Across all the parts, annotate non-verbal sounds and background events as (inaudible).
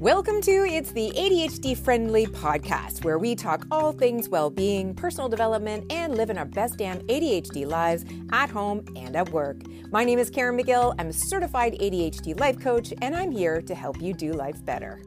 Welcome to It's the ADHD Friendly Podcast, where we talk all things well being, personal development, and living our best damn ADHD lives at home and at work. My name is Caren Magill. I'm a certified ADHD life coach, and I'm here to help you do life better.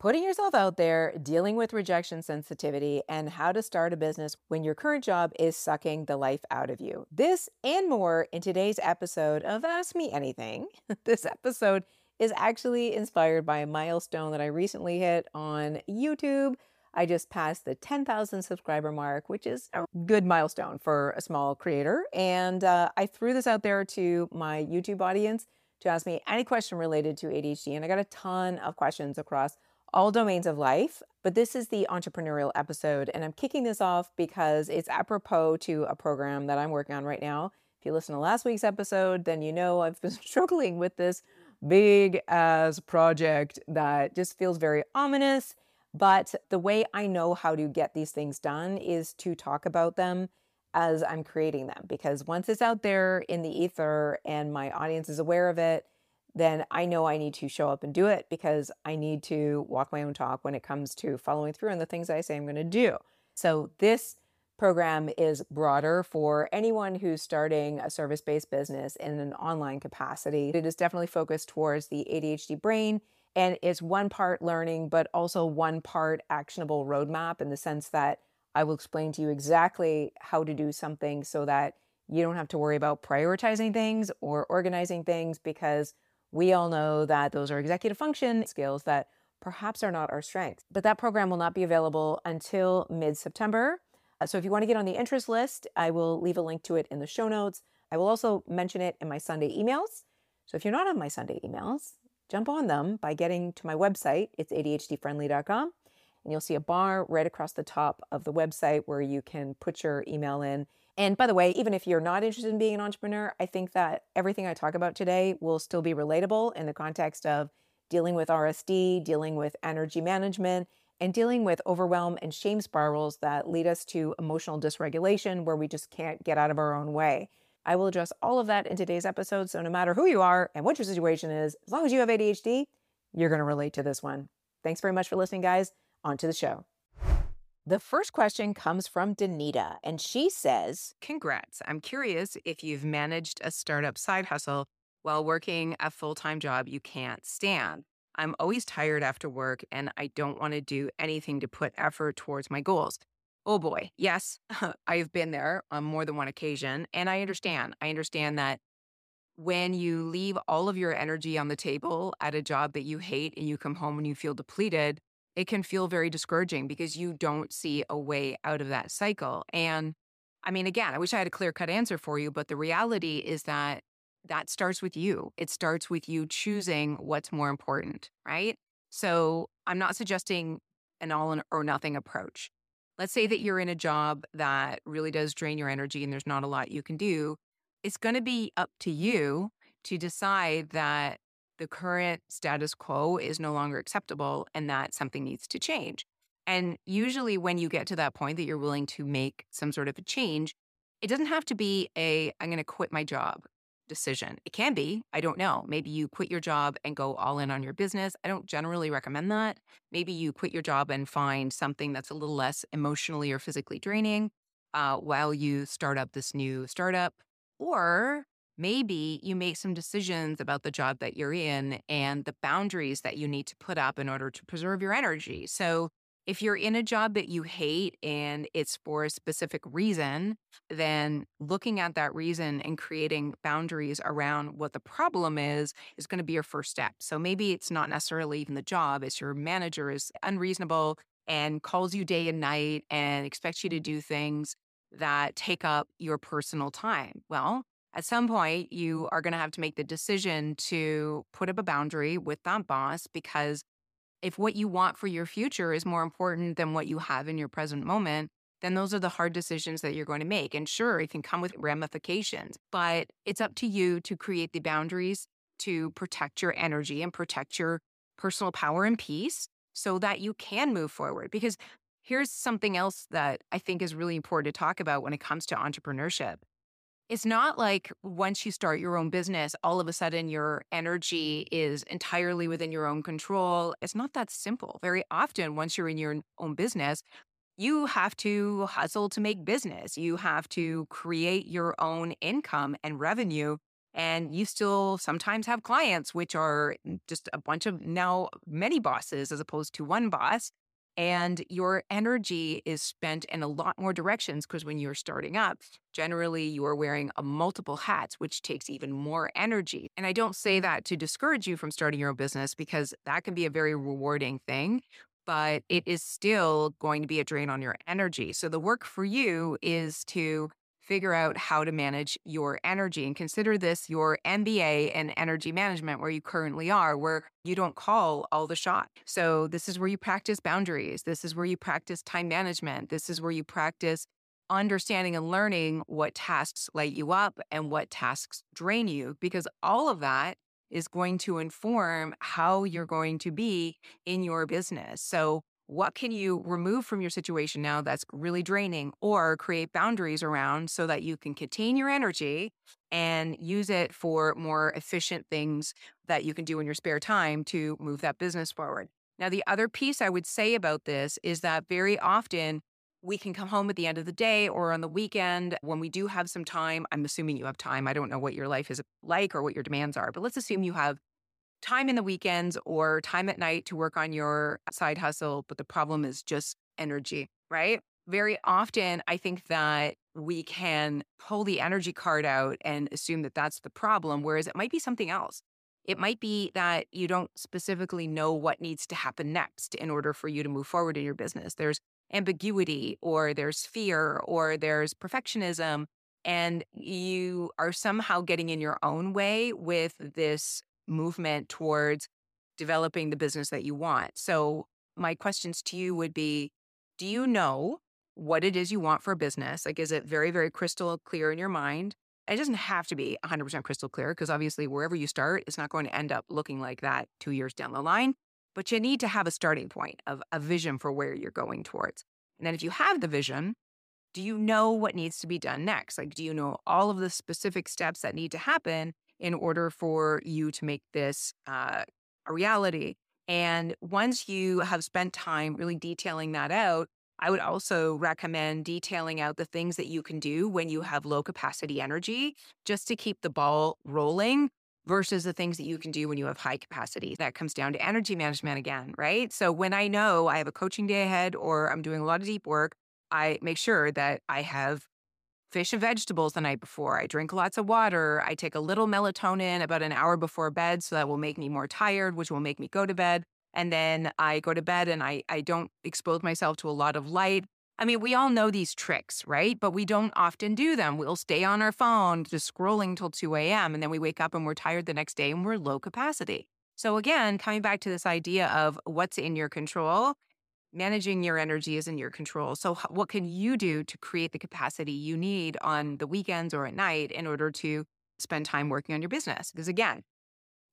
Putting yourself out there, dealing with rejection sensitivity, and how to start a business when your current job is sucking the life out of you. This and more in today's episode of Ask Me Anything. (laughs) this episode is actually inspired by a milestone that I recently hit on YouTube. I just passed the 10,000 subscriber mark, which is a good milestone for a small creator. And uh, I threw this out there to my YouTube audience to ask me any question related to ADHD. And I got a ton of questions across all domains of life. But this is the entrepreneurial episode, and I'm kicking this off because it's apropos to a program that I'm working on right now. If you listen to last week's episode, then you know I've (laughs) been struggling with this big as project that just feels very ominous. But the way I know how to get these things done is to talk about them as I'm creating them. Because once it's out there in the ether and my audience is aware of it, then I know I need to show up and do it because I need to walk my own talk when it comes to following through on the things I say I'm going to do. So this program is broader for anyone who's starting a service based business in an online capacity. It is definitely focused towards the ADHD brain. And it's one part learning, but also one part actionable roadmap in the sense that I will explain to you exactly how to do something so that you don't have to worry about prioritizing things or organizing things because we all know that those are executive function skills that perhaps are not our strengths. But that program will not be available until mid September. Uh, so if you want to get on the interest list, I will leave a link to it in the show notes. I will also mention it in my Sunday emails. So if you're not on my Sunday emails, jump on them by getting to my website. It's ADHDfriendly.com. And you'll see a bar right across the top of the website where you can put your email in and by the way, even if you're not interested in being an entrepreneur, I think that everything I talk about today will still be relatable in the context of dealing with RSD, dealing with energy management, and dealing with overwhelm and shame spirals that lead us to emotional dysregulation where we just can't get out of our own way. I will address all of that in today's episode. So, no matter who you are and what your situation is, as long as you have ADHD, you're going to relate to this one. Thanks very much for listening, guys. On to the show. The first question comes from Danita, and she says, Congrats. I'm curious if you've managed a startup side hustle while working a full time job you can't stand. I'm always tired after work and I don't want to do anything to put effort towards my goals. Oh boy, yes, (laughs) I've been there on more than one occasion. And I understand. I understand that when you leave all of your energy on the table at a job that you hate and you come home and you feel depleted, it can feel very discouraging because you don't see a way out of that cycle. And I mean, again, I wish I had a clear cut answer for you, but the reality is that that starts with you. It starts with you choosing what's more important, right? So I'm not suggesting an all or nothing approach. Let's say that you're in a job that really does drain your energy and there's not a lot you can do. It's going to be up to you to decide that the current status quo is no longer acceptable and that something needs to change. And usually, when you get to that point that you're willing to make some sort of a change, it doesn't have to be a, I'm going to quit my job decision. It can be, I don't know. Maybe you quit your job and go all in on your business. I don't generally recommend that. Maybe you quit your job and find something that's a little less emotionally or physically draining uh, while you start up this new startup. Or maybe you make some decisions about the job that you're in and the boundaries that you need to put up in order to preserve your energy. So, if you're in a job that you hate and it's for a specific reason, then looking at that reason and creating boundaries around what the problem is is going to be your first step. So maybe it's not necessarily even the job, it's your manager is unreasonable and calls you day and night and expects you to do things that take up your personal time. Well, at some point you are going to have to make the decision to put up a boundary with that boss because if what you want for your future is more important than what you have in your present moment then those are the hard decisions that you're going to make. And sure it can come with ramifications but it's up to you to create the boundaries to protect your energy and protect your personal power and peace so that you can move forward. Because here's something else that i think is really important to talk about when it comes to entrepreneurship it's not like once you start your own business, all of a sudden your energy is entirely within your own control. It's not that simple. Very often, once you're in your own business, you have to hustle to make business. You have to create your own income and revenue. And you still sometimes have clients, which are mm, just a bunch of now many bosses as opposed to one boss and your energy is spent in a lot more directions because when you're starting up generally you are wearing a multiple hats which takes even more energy and i don't say mm. that to discourage you from starting your own business because that can be a very rewarding thing but it is still going to be a drain on your energy so the work for you is to figure out how to manage your energy and consider this your MBA in energy management where you currently are, where you don't call all the shots. So, this is where you practice boundaries. This is where you practice time management. This is where you practice understanding and learning what tasks light you up and what tasks drain you, because all of that is going to inform how you're going to be in your business. So, what can you remove from your situation now that's really draining or create boundaries around so that you can contain your energy and use it for more efficient things that you can do in your spare time to move that business forward. Now, the other piece I would say about this is that very often we can come home at the end of the day or on the weekend when we do have some time. I'm assuming you have time. I don't know what your life is like or what your demands are, but let's assume you have time in the weekends or time at night to work on your side hustle, but the problem is just energy, right? Very often, I think that we can pull the energy card out and assume that that's the problem, whereas it might be something else. It might be that you don't specifically know what needs to happen next in order for you to move forward in your business. There's ambiguity, or there's fear, or there's perfectionism, and you are somehow getting in your own way with this movement towards developing the business that you want. So, my questions to you would be Do you know what it is you want for a business? Like, is it very, very crystal clear in your mind? It doesn't have to be 100% crystal clear because obviously, wherever you start, it's not going to end up looking like that two years down the line. But you need to have a starting point of a vision for where you're going towards. And then, if you have the vision, do you know what needs to be done next? Like, do you know all of the specific steps that need to happen in order for you to make this uh, a reality. And once you have spent time really detailing that out, I would also recommend detailing out the things that you can do when you have low capacity energy just to keep the ball rolling versus the things that you can do when you have high capacity. That comes down to energy management again, right? So when I know I have a coaching day ahead or I'm doing a lot of deep work, I make sure that I have fish and vegetables the night before. I drink lots of water. I take a little melatonin about an hour before bed. So that will make me more tired, which will make me go to bed. And then I go to bed and I, I don't expose myself to a lot of light. I mean, we all know these tricks, right? But we don't often do them. We'll stay on our phone just scrolling till 2 a.m. And then we wake up and we're tired the next day and we're low capacity. So, again, coming back to this idea of what's in your control managing your energy is in your control. So, what can you do to create the capacity you need on the weekends or at night in order to spend time working on your business? Because again,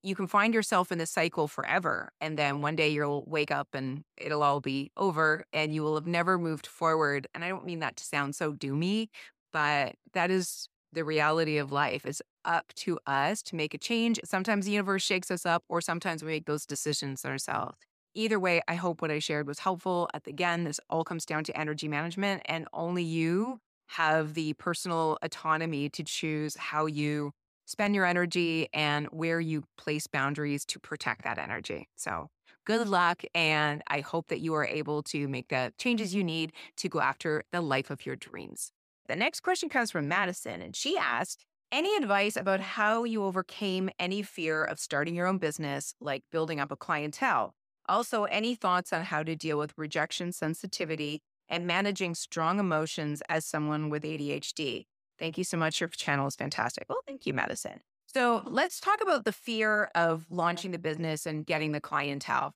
you can find yourself in this cycle forever. And then one day you'll wake up and it'll all be over and you will have never moved forward. And I don't mean that to sound so doomy, but that is the reality of life. It's up to us to make a change. Sometimes the universe shakes us up, or sometimes we make those decisions ourselves. Either way, I hope what I shared was helpful. Again, this all comes down to energy management, and only you have the personal autonomy to choose how you spend your energy and where you place boundaries to protect that energy. So, good luck. And I hope that you are able to make the changes you need to go after the life of your dreams. The next question comes from Madison, and she asked, any advice about how you overcame any fear of starting your own business, like building up a clientele? Also, any thoughts on how to deal with rejection sensitivity and managing strong emotions as someone with ADHD? Thank you so much. Your channel is fantastic. Well, thank you, Madison. So let's talk about the fear of launching the business and getting the clientele.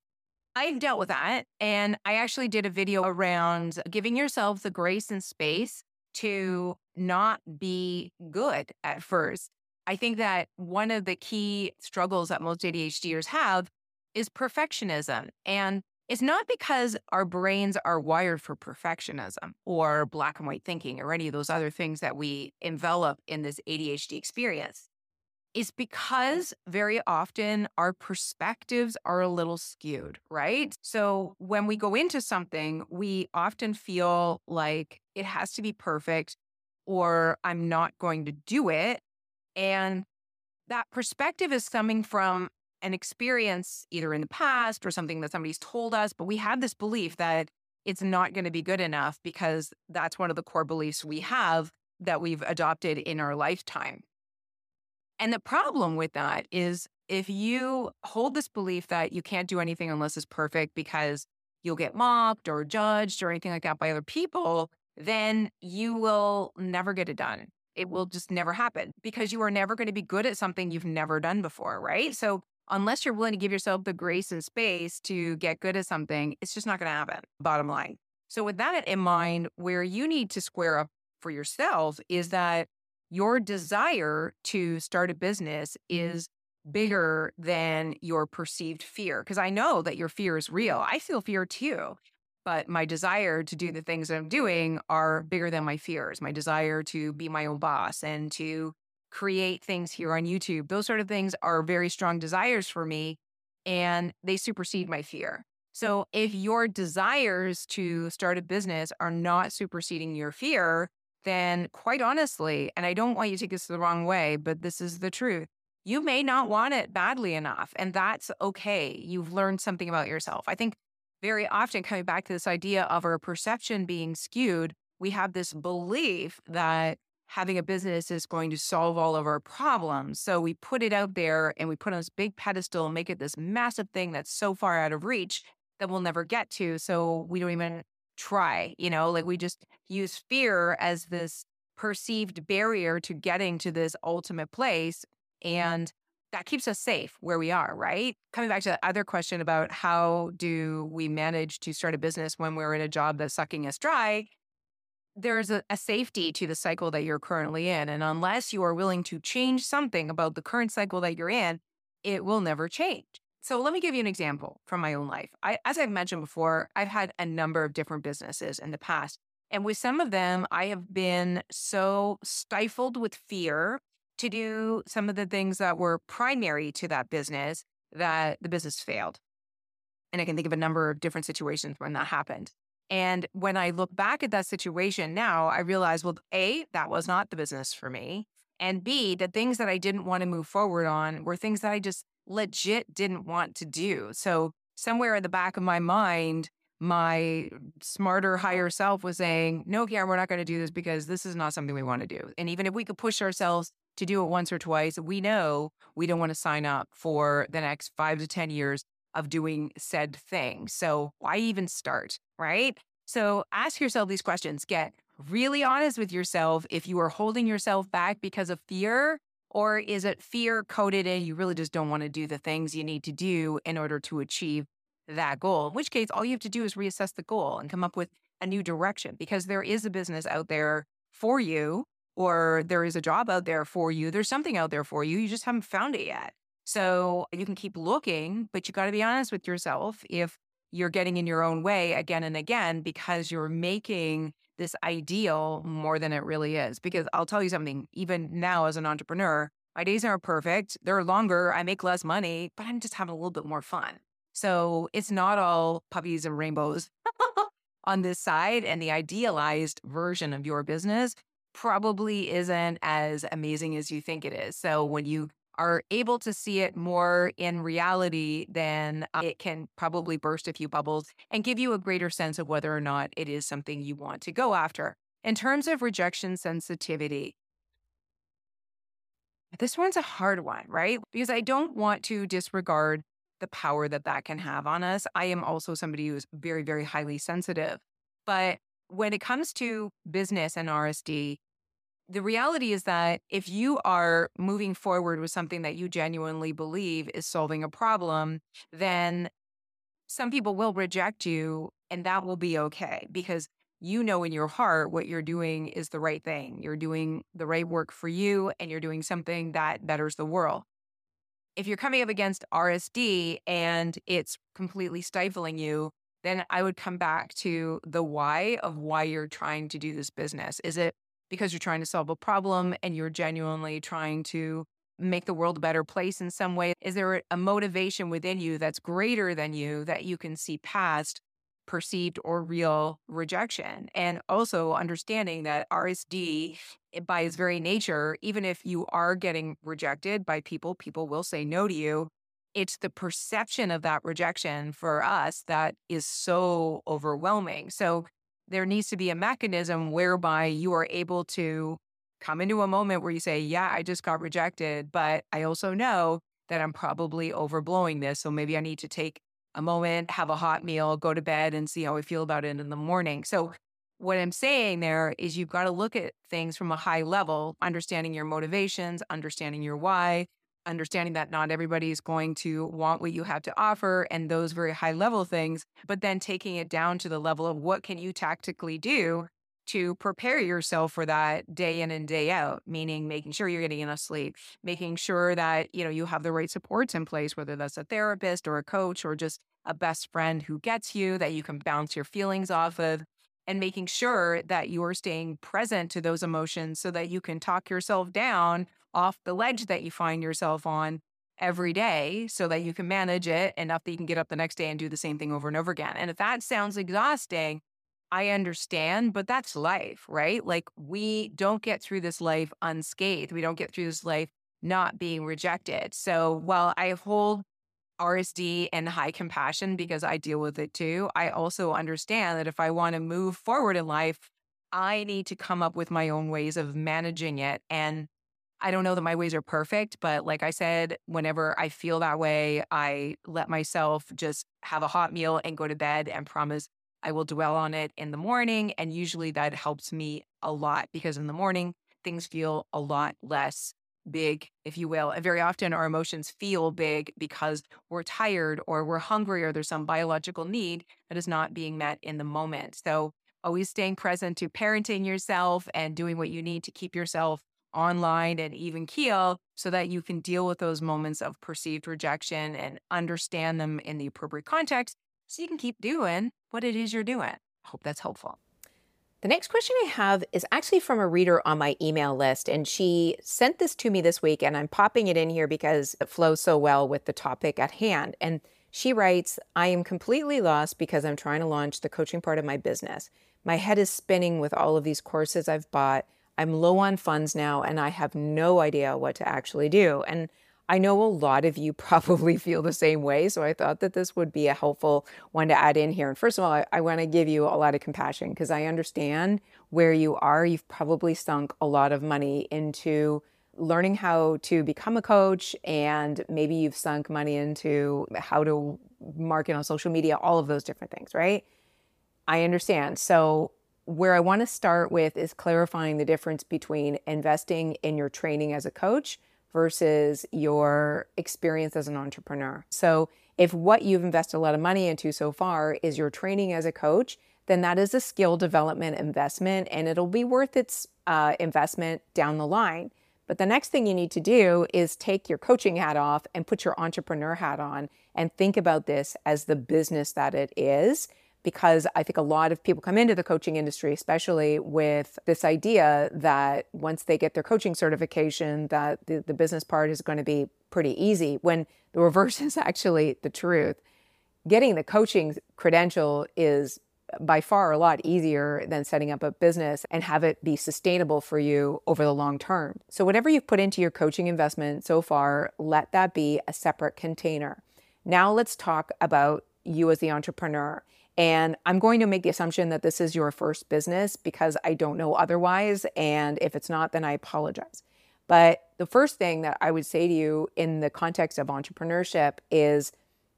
I've dealt with that. And I actually did a video around giving yourself the grace and space to not be good at first. I think that one of the key struggles that most ADHDers have is perfectionism. And it's not because our brains are wired for perfectionism or black and white thinking or any of those other things that we envelop in this ADHD experience. It's because very often our perspectives are a little skewed, right? So when we go into something, we often feel like it has to be perfect or I'm not going to do it. And that perspective is coming from an experience either in the past or something that somebody's told us, but we have this belief that it's not going to be good enough because that's one of the core beliefs we have that we've adopted in our lifetime. And the problem with that is if you hold this belief that you can't do anything unless it's perfect because you'll get mocked or judged or anything like that by other people, then you will never get it done. It will just never happen because you are never going to be good at something you've never done before, right? So unless you're willing to give yourself the grace and space to get good at something, it's just not going to happen, bottom line. So, with that in mind, where you need to square up for yourself is that your desire to start a business mm-hmm. is bigger than your perceived fear. Because I know that your fear is real. I feel fear too. But my desire to do the things that I'm doing are bigger than my fears. My desire to be my own boss and to create things here on YouTube. Those sort of things are very strong desires for me and they supersede my fear. So if your desires to start a business are not superseding your fear, then quite honestly, and I don't want you to take this the wrong way, but this is the truth. You may not want it badly enough, and that's okay. You've learned something about yourself. I think very often, coming back to this idea of our perception being skewed, we have this belief that having a business is going to solve all of our problems. So we put it out there and we put on this big pedestal and make it this massive thing that's so far out of reach that we'll never get to. So we don't even try, you know, like we just use fear as this perceived barrier to getting to this ultimate place. And that keeps us safe where we are, right? Coming back to the other question about how do we manage to start a business when we're in a job that's sucking us dry? There's a, a, safety to the cycle that you're currently in. And unless you are willing to change something about the current cycle that you're in, it will never change. So let me give you an example from my own life. I, as I've mentioned before, I've had a number of different businesses in the past. And with some of them, I have been so stifled with fear to do some of the things that were primary to that business that the business failed. And I can think of a number of different situations when that happened. And when I look back at that situation now, I realize, well, A, that was not the business for me. And B, the things that I didn't want to move forward on were things that I just legit didn't want to do. So, somewhere in the back of my mind, my smarter, higher self was saying, no, Caren, we're not going to do this because this is not something we want to do. And even if we could push ourselves to do it once or twice, we know we don't want to sign up for the next five to 10 years of doing said thing. So why even start? Right. So ask yourself these questions. Get really honest with yourself if you are holding yourself back because of fear, or is it fear coded in? You really just don't want to do the things you need to do in order to achieve that goal. In which case, all you have to do is reassess the goal and come up with a new direction because there is a business out there for you, or there is a job out there for you. There's something out there for you. You just haven't found it yet. So you can keep looking, but you got to be honest with yourself if you're getting in your own way again and again because you're making this ideal more than it really is. Because I'll tell you something, even now as an entrepreneur, my days aren't perfect. They're longer. I make less money, but I'm just having a little bit more fun. So it's not all puppies and rainbows (laughs) on this side. And the idealized version of your business probably isn't as amazing as you think it is. So when you are able to see it more in reality, then uh, it can probably burst a few bubbles and give you a greater sense of whether or not it is something you want to go after. In terms of rejection sensitivity, this one's a hard one, right? Because I don't want to disregard the power that that can have on us. I am also somebody who's very, very highly sensitive. But when it comes to business and RSD, the reality is that if you are moving forward with something that you genuinely believe is solving a problem, then some people will reject you and that will be okay because you know in your heart what you're doing is the right thing. You're doing the right work for you and you're doing something that betters the world. If you're coming up against RSD and it's completely stifling you, then I would come back to the why of why you're trying to do this business. Is it because you're trying to solve a problem and you're genuinely trying to make the world a better place in some way? Is there a motivation within you that's greater than you that you can see past perceived or real rejection? And also understanding that RSD, eh, by its very nature, even if you are getting rejected by people, people will say no to you. It's the perception of that rejection for us that is so overwhelming. So there needs to be a mechanism whereby you are able to come into a moment where you say, Yeah, I just got rejected, but I also know that I'm probably overblowing this. So maybe I need to take a moment, have a hot meal, go to bed, and see how I feel about it in the morning. So, what I'm saying there is you've got to look at things from a high level, understanding your motivations, understanding your why, understanding that not everybody is going to want what you have to offer and those very high level things, but then taking it down to the level of what can you tactically do to prepare yourself for that day in and day out, meaning making sure you're getting enough sleep, making sure that, you know, you have the right supports in place, whether that's a therapist or a coach or just a best friend who gets you that you can bounce your feelings off of and making sure that you're staying present to those emotions so that you can talk yourself down off the ledge that you find yourself on every day so that you can manage it enough that you can get up the next day and do the same thing over and over again. And if that sounds exhausting, I understand, but that's life, right? Like we don't get through this life unscathed. We don't get through this life not being rejected. So while I hold RSD and high compassion because I deal with it too, I also understand that if I want to move forward in life, I need to come up with my own ways of managing it. And I don't know that my ways are perfect, but like I said, whenever I feel that way, I let myself just have a hot meal and go to bed and promise I will dwell on it in the morning. And usually that helps me a lot because in the morning, things feel a lot less big, if you will. And very often our emotions feel big because we're tired or we're hungry or there's some biological need that is not being met in the moment. So always staying present to parenting yourself and doing what you need to keep yourself online and even keel so that you can deal with those moments of perceived rejection and understand them in the appropriate context so you can keep doing what it is you're doing. I hope that's helpful. The next question I have is actually from a reader on my email list, and she sent this to me this week, and I'm popping it in here because it flows so well with the topic at hand. And she writes, I am completely lost because I'm trying to launch the coaching part of my business. My head is spinning with all of these courses I've bought. I'm low on funds now, and I have no idea what to actually do. And I know a lot of you (laughs) probably feel the same way. So I thought that this would be a helpful one to add in here. And first of all, I, I want to give you a lot of compassion because I understand where you are. You've probably sunk a lot of money into learning how to become a coach, and maybe you've sunk money into how to market on social media, all of those different things, right? I understand. So, where I want to start with is clarifying the difference between investing in your training as a coach versus your experience as an entrepreneur. So, if what you've invested a lot of money into so far is your training as a coach, then that is a skill development investment and it'll be worth its uh, investment down the line. But the next thing you need to do is take your coaching hat off and put your entrepreneur hat on and think about this as the business that it is because I think a lot of people come into the coaching industry, especially with this idea that once they get their coaching certification, that the, the business part is going to be pretty easy, when the reverse (laughs) is actually the truth. Getting the coaching credential is by far a lot easier than setting up a business and have it be sustainable for you over the long term. So, whatever you've put into your coaching investment so far, let that be a separate container. Now, let's talk about you as the entrepreneur. And I'm going to make the assumption that this is your first business because I don't know otherwise. And if it's not, then I apologize. But the first thing that I would say to you in the context of entrepreneurship is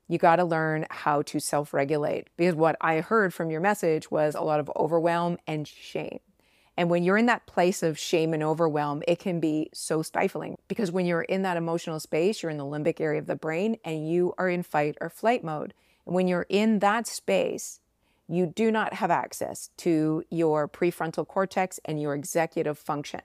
you got to learn how to self regulate. Because what I heard from your message was a lot of overwhelm and shame. And when you're in that place of shame and overwhelm, it can be so stifling because when you're in that emotional space, you're in the limbic area of the brain and you are in fight or flight mode. And when you're in that space, you do not have access to your prefrontal cortex and your executive function.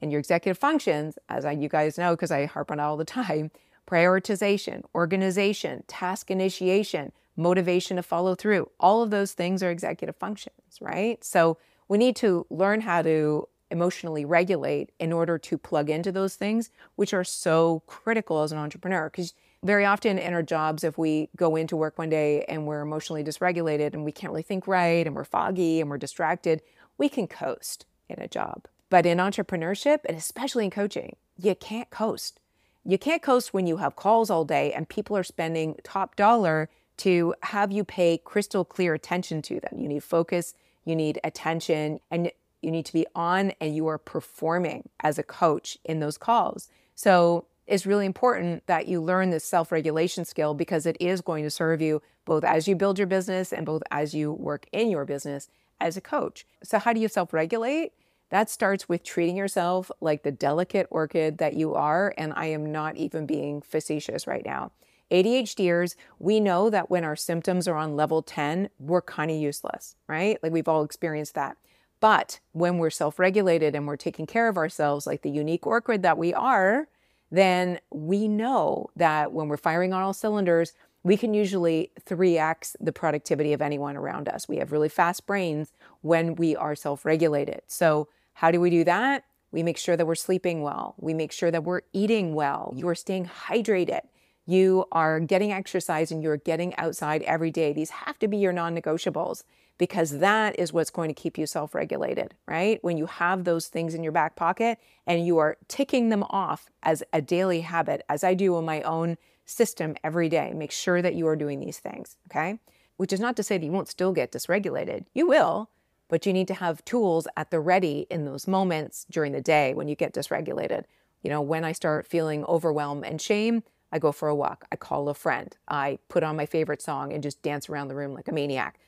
And your executive functions, as I, you guys know, because I harp on it all the time, (laughs) prioritization, organization, task initiation, motivation to follow through. All of those things are executive functions, right? So we need to learn how to emotionally regulate in order to plug into those things, which are so critical as an entrepreneur. Because very often in our jobs, if we go into work one day and we're emotionally dysregulated and we can't really think right and we're foggy and we're distracted, we can coast in a job. But in entrepreneurship, and especially in coaching, you can't coast. You can't coast when you have calls all day and people are spending top dollar to have you pay crystal clear attention to them. You need focus, you need attention, and you need to be on and you are performing as a coach in those calls. So it's really important that you learn this self regulation skill because it is going to serve you both as you build your business and both as you work in your business as a coach. So, how do you self regulate? That starts with treating yourself like the delicate orchid that you are. And I am not even being facetious right now. ADHDers, we know that when our symptoms are on level 10, we're kind of useless, right? Like we've all experienced that. But when we're self regulated and we're taking care of ourselves like the unique orchid that we are, then we know that when we're firing on all cylinders, we can usually 3x the productivity of anyone around us. We have really fast brains when we are self regulated. So, how do we do that? We make sure that we're sleeping well. We make sure that we're eating well. You are staying hydrated. You are getting exercise and you're getting outside every day. These have to be your non negotiables because that is what's going to keep you self regulated, right? When you have those things in your back pocket and you are ticking them off as a daily habit, as I do in my own system every day, make sure that you are doing these things, okay? Which is not to say that you won't still get dysregulated. You will, but you need to have tools at the ready in those moments during the day when you get dysregulated. You know, when I start feeling overwhelm and shame, I go for a walk. I call a friend. I put on my favorite song and just dance around the room like a maniac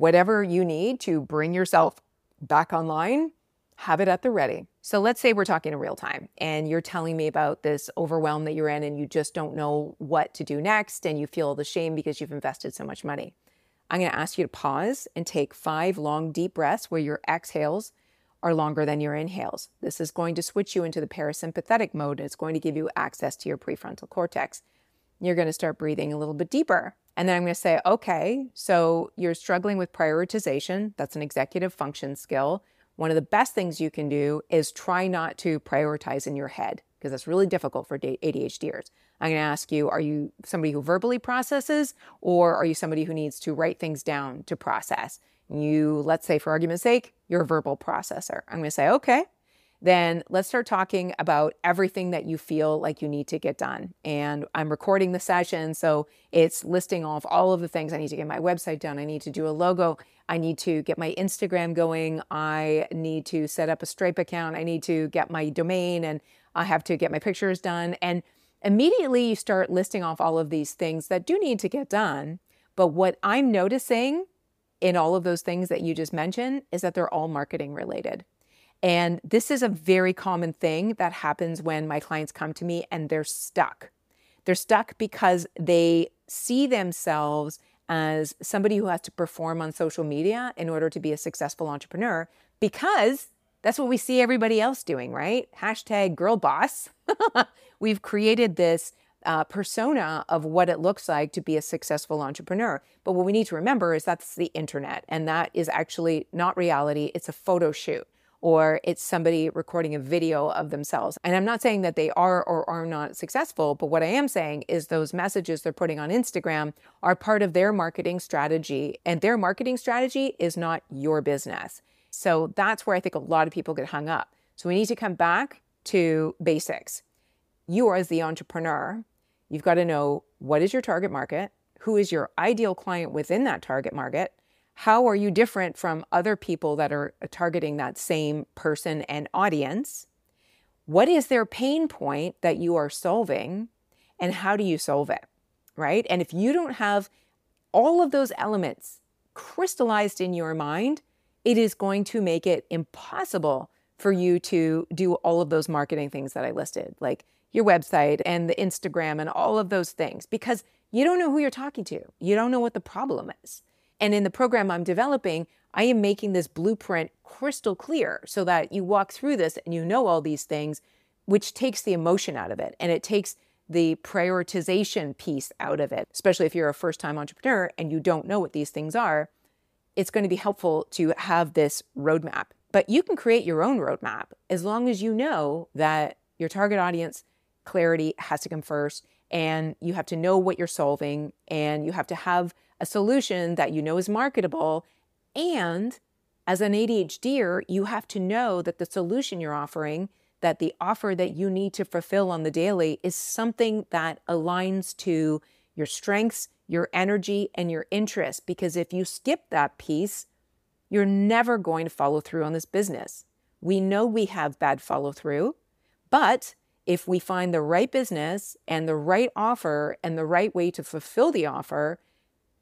whatever you need to bring yourself back online, have it at the ready. So let's say we're talking in real time and you're telling me about this overwhelm that you're in and you just don't know what to do next and you feel the shame because you've invested so much money. I'm going to ask you to pause and take five long, deep breaths where your exhales are longer than your inhales. This is going to switch you into the parasympathetic mode and it's going to give you access to your prefrontal cortex. You're going to start breathing a little bit deeper. And then I'm going to say, okay, so you're struggling with prioritization. That's an executive function skill. One of the best things you can do is try not to prioritize in your head because that's really difficult for ADHDers. I'm going to ask you, are you somebody who verbally processes or are you somebody who needs to write things down to process? You, let's say for argument's sake, you're a verbal processor. I'm going to say, okay, then let's start talking about everything that you feel like you need to get done. And I'm recording the session, so it's listing off all of the things I need to get my website done. I need to do a logo. I need to get my Instagram going. I need to set up a Stripe account. I need to get my domain and I have to get my pictures done. And immediately you start listing off all of these things that do need to get done. But what I'm noticing in all of those things that you just mentioned is that they're all marketing related. And this is a very common thing that happens when my clients come to me and they're stuck. They're stuck because they see themselves as somebody who has to perform on social media in order to be a successful entrepreneur because that's what we see everybody else doing, right? Hashtag girl boss. (laughs) We've created this uh, persona of what it looks like to be a successful entrepreneur. But what we need to remember is that's the internet, and that is actually not reality. It's a photo shoot or it's somebody recording a video of themselves. And I'm not saying that they are or are not successful, but what I am saying is those messages they're putting on Instagram are part of their marketing strategy, and their marketing strategy is not your business. So that's where I think a lot of people get hung up. So we need to come back to basics. You, as the entrepreneur, you've got to know what is your target market, who is your ideal client within that target market, how are you different from other people that are uh, targeting that same person and audience? What is their pain point that you are solving? And how do you solve it? Right. And if you don't have all of those elements crystallized in your mind, it is going to make it impossible for you to do all of those marketing things that I listed, like your website and the Instagram and all of those things, because you don't know who you're talking to. You don't know what the problem is. And in the program I'm developing, I am making this blueprint crystal clear so that you walk through this and you know all these things, which takes the emotion out of it and it takes the prioritization piece out of it, especially if you're a first time entrepreneur and you don't know what these things are. It's going to be helpful to have this roadmap. But you can create your own roadmap as long as you know that your target audience clarity has to come first and you have to know what you're solving and you have to have a solution that you know is marketable and as an ADHDer, you have to know that the solution you're offering, that the offer that you need to fulfill on the daily is something that aligns to your strengths, your energy, and your interests. Because if you skip that piece, you're never going to follow through on this business. We know we have bad follow through, but if we find the right business and the right offer and the right way to fulfill the offer,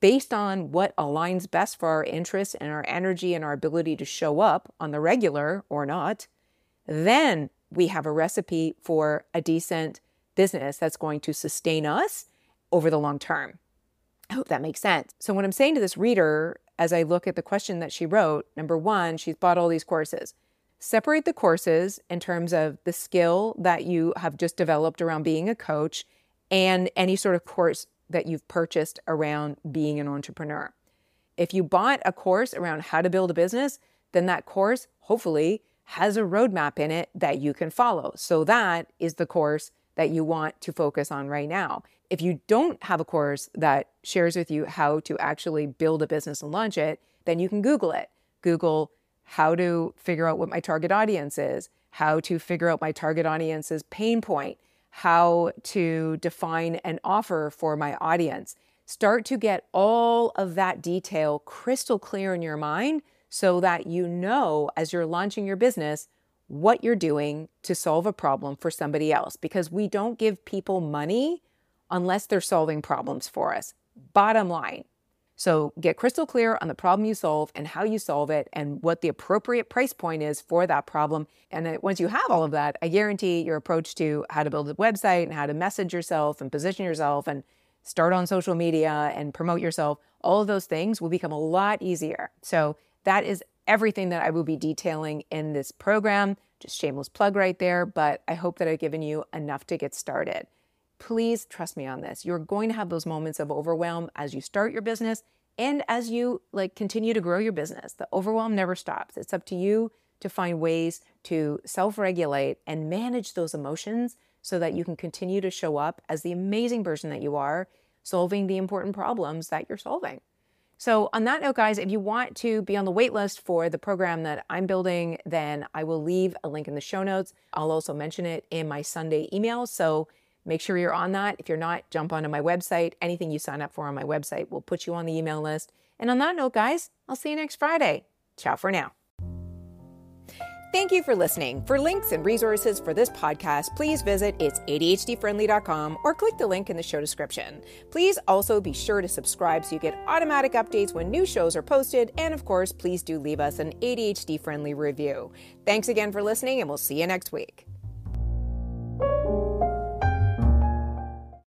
based on what aligns best for our interests and our energy and our ability to show up on the regular or not, then we have a recipe for a decent business that's going to sustain us over the long term. I hope that makes sense. So, what I'm saying to this reader as I look at the question that she wrote, number one, she's bought all these courses. Separate the courses in terms of the skill that you have just developed around being a coach and any sort of course that you've purchased around being an entrepreneur. If you bought a course around how to build a business, then that course hopefully has a roadmap in it that you can follow. So that is the course that you want to focus on right now. If you don't have a course that shares with you how to actually build a business and launch it, then you can Google it. Google how to figure out what my target audience is, how to figure out my target audience's pain point, how to define an offer for my audience. Start to get all of that detail crystal clear in your mind so that you know as you're launching your business what you're doing to solve a problem for somebody else because we don't give people money unless they're solving problems for us. Bottom line, so get crystal clear on the problem you solve and how you solve it and what the appropriate price point is for that problem. And once you have all of that, I guarantee your approach to how to build a website and how to message yourself and position yourself and start on social media and promote yourself, all of those things will become a lot easier. So that is everything that I will be detailing in this program. Just shameless plug right there, but I hope that I've given you enough to get started please trust me on this. You're going to have those moments of overwhelm as you start your business and as you like continue to grow your business. The overwhelm never stops. It's up to you to find ways to self-regulate and manage those emotions so that you can continue to show up as the amazing person that you are, solving the important problems that you're solving. So, on that note, guys, if you want to be on the wait list for the program that I'm building, then I will leave a link in the show notes. I'll also mention it in my Sunday email. So, Make sure you're on that. If you're not, jump onto my website. Anything you sign up for on my website will put you on the email list. And on that note, guys, I'll see you next Friday. Ciao for now. Thank you for listening. For links and resources for this podcast, please visit itsadhdfriendly.com or click the link in the show description. Please also be sure to subscribe so you get automatic updates when new shows are posted. And of course, please do leave us an ADHD friendly review. Thanks again for listening, and we'll see you next week.